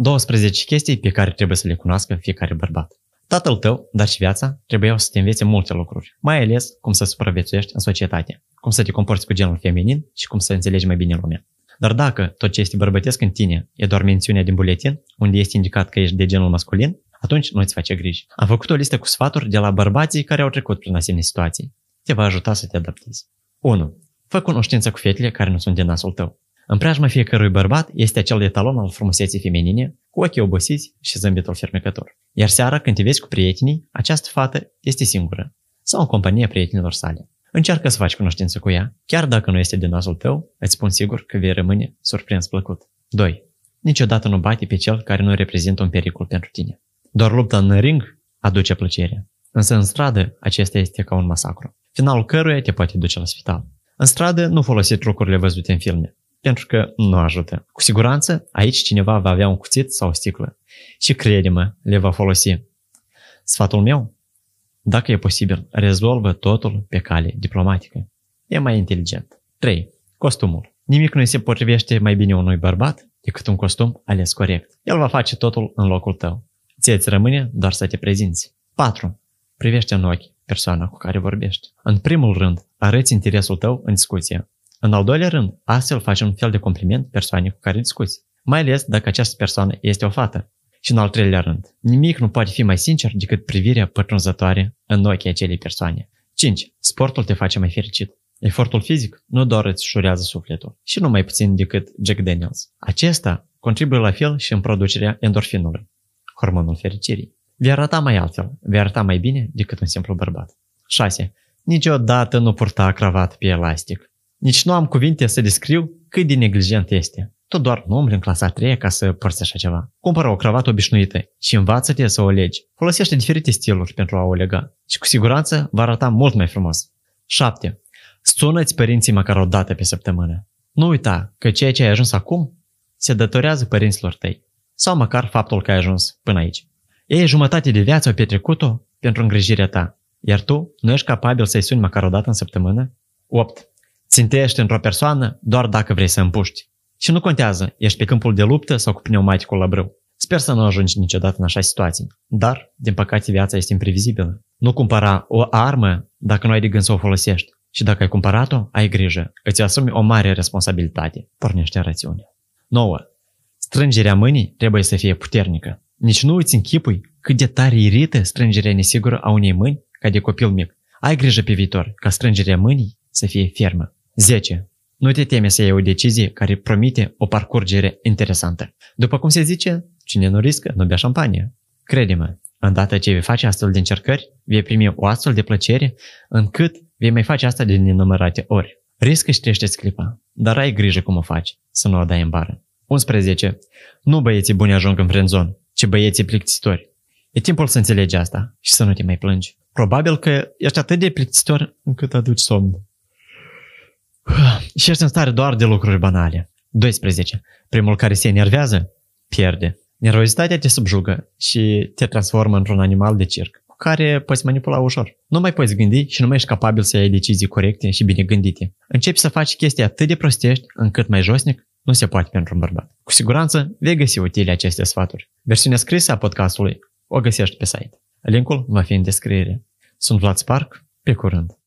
12 chestii pe care trebuie să le cunoască fiecare bărbat. Tatăl tău, dar și viața, trebuiau să te învețe multe lucruri, mai ales cum să supraviețuiești în societate, cum să te comporți cu genul feminin și cum să înțelegi mai bine lumea. Dar dacă tot ce este bărbătesc în tine e doar mențiunea din buletin, unde este indicat că ești de genul masculin, atunci nu-ți face griji. Am făcut o listă cu sfaturi de la bărbații care au trecut prin asemenea situații. Te va ajuta să te adaptezi. 1. Fă cunoștință cu fetele care nu sunt din nasul tău. În preajma fiecărui bărbat este acel etalon al frumuseții feminine, cu ochii obosiți și zâmbetul fermecător. Iar seara, când te vezi cu prietenii, această fată este singură sau în compania prietenilor sale. Încearcă să faci cunoștință cu ea, chiar dacă nu este din nasul tău, îți spun sigur că vei rămâne surprins plăcut. 2. Niciodată nu bate pe cel care nu reprezintă un pericol pentru tine. Doar lupta în ring aduce plăcere. Însă în stradă acesta este ca un masacru, finalul căruia te poate duce la spital. În stradă nu folosi trucurile văzute în filme, pentru că nu ajută. Cu siguranță aici cineva va avea un cuțit sau o sticlă și crede-mă, le va folosi. Sfatul meu? Dacă e posibil, rezolvă totul pe cale diplomatică. E mai inteligent. 3. Costumul. Nimic nu se potrivește mai bine unui bărbat decât un costum ales corect. El va face totul în locul tău. Ție îți rămâne doar să te prezinți. 4. Privește în ochi persoana cu care vorbești. În primul rând, arăți interesul tău în discuție. În al doilea rând, astfel faci un fel de compliment persoanei cu care discuți, mai ales dacă această persoană este o fată. Și în al treilea rând, nimic nu poate fi mai sincer decât privirea pătrunzătoare în ochii acelei persoane. 5. Sportul te face mai fericit. Efortul fizic nu doar îți șurează sufletul, și nu mai puțin decât Jack Daniels. Acesta contribuie la fel și în producerea endorfinului, hormonul fericirii. Vei arăta mai altfel, vei arăta mai bine decât un simplu bărbat. 6. Niciodată nu purta cravat pe elastic. Nici nu am cuvinte să descriu cât de neglijent este. Tu doar nu umbli în clasa 3 ca să porți așa ceva. Cumpără o cravată obișnuită și învață-te să o legi. Folosește diferite stiluri pentru a o lega și cu siguranță va arăta mult mai frumos. 7. Sună-ți părinții măcar o dată pe săptămână. Nu uita că ceea ce ai ajuns acum se datorează părinților tăi. Sau măcar faptul că ai ajuns până aici. Ei jumătate de viață au petrecut-o pentru îngrijirea ta, iar tu nu ești capabil să-i suni măcar o dată în săptămână? 8. Țintești într-o persoană doar dacă vrei să împuști. Și nu contează, ești pe câmpul de luptă sau cu pneumaticul la brâu. Sper să nu ajungi niciodată în așa situații. Dar, din păcate, viața este imprevizibilă. Nu cumpăra o armă dacă nu ai de gând să o folosești. Și dacă ai cumpărat-o, ai grijă. Îți asumi o mare responsabilitate. Pornește în rațiune. 9. Strângerea mâinii trebuie să fie puternică. Nici nu îți închipui cât de tare irită strângerea nesigură a unei mâini ca de copil mic. Ai grijă pe viitor ca strângerea mâinii să fie fermă. 10. Nu te teme să iei o decizie care promite o parcurgere interesantă. După cum se zice, cine nu riscă, nu bea șampanie. Crede-mă, îndată ce vei face astfel de încercări, vei primi o astfel de plăcere, încât vei mai face asta de nenumărate ori. Riscă și trește clipa, dar ai grijă cum o faci, să nu o dai în bară. 11. Nu băieții buni ajung în friendzone, ci băieții plictisitori. E timpul să înțelegi asta și să nu te mai plângi. Probabil că ești atât de plictisitor încât aduci somn. Și ești în stare doar de lucruri banale. 12. Primul care se enervează, pierde. Nervozitatea te subjugă și te transformă într-un animal de circ, cu care poți manipula ușor. Nu mai poți gândi și nu mai ești capabil să iei decizii corecte și bine gândite. Începi să faci chestii atât de prostești încât mai josnic nu se poate pentru un bărbat. Cu siguranță vei găsi utile aceste sfaturi. Versiunea scrisă a podcastului o găsești pe site. Linkul va fi în descriere. Sunt Vlad Spark, pe curând!